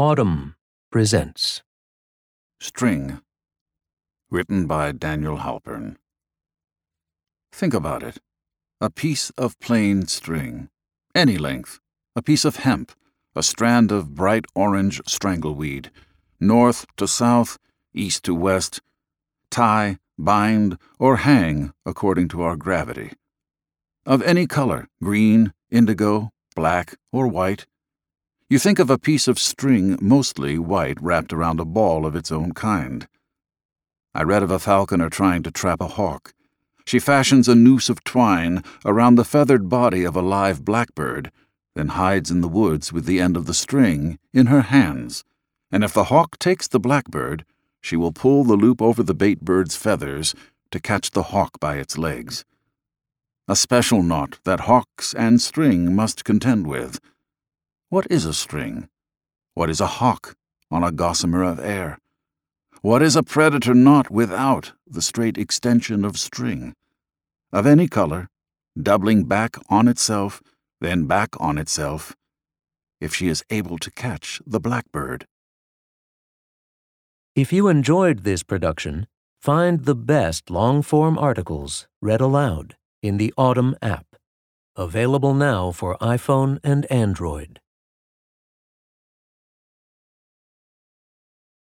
Audm presents String. Written by Daniel Halpern. Think about it. A piece of plain string, any length, a piece of hemp, a strand of bright orange strangleweed, north to south, east to west, tie, bind, or hang according to our gravity. Of any color, green, indigo, black, or white. You think of a piece of string mostly white wrapped around a ball of its own kind. I read of a falconer trying to trap a hawk. She fashions a noose of twine around the feathered body of a live blackbird, then hides in the woods with the end of the string in her hands. And if the hawk takes the blackbird, she will pull the loop over the bait bird's feathers to catch the hawk by its legs. A special knot that hawks and string must contend with. What is a string? What is a hawk on a gossamer of air? What is a predator knot without the straight extension of string? Of any color, doubling back on itself, then back on itself, if she is able to catch the blackbird. If you enjoyed this production, find the best long form articles read aloud in the Audm app, available now for iPhone and Android.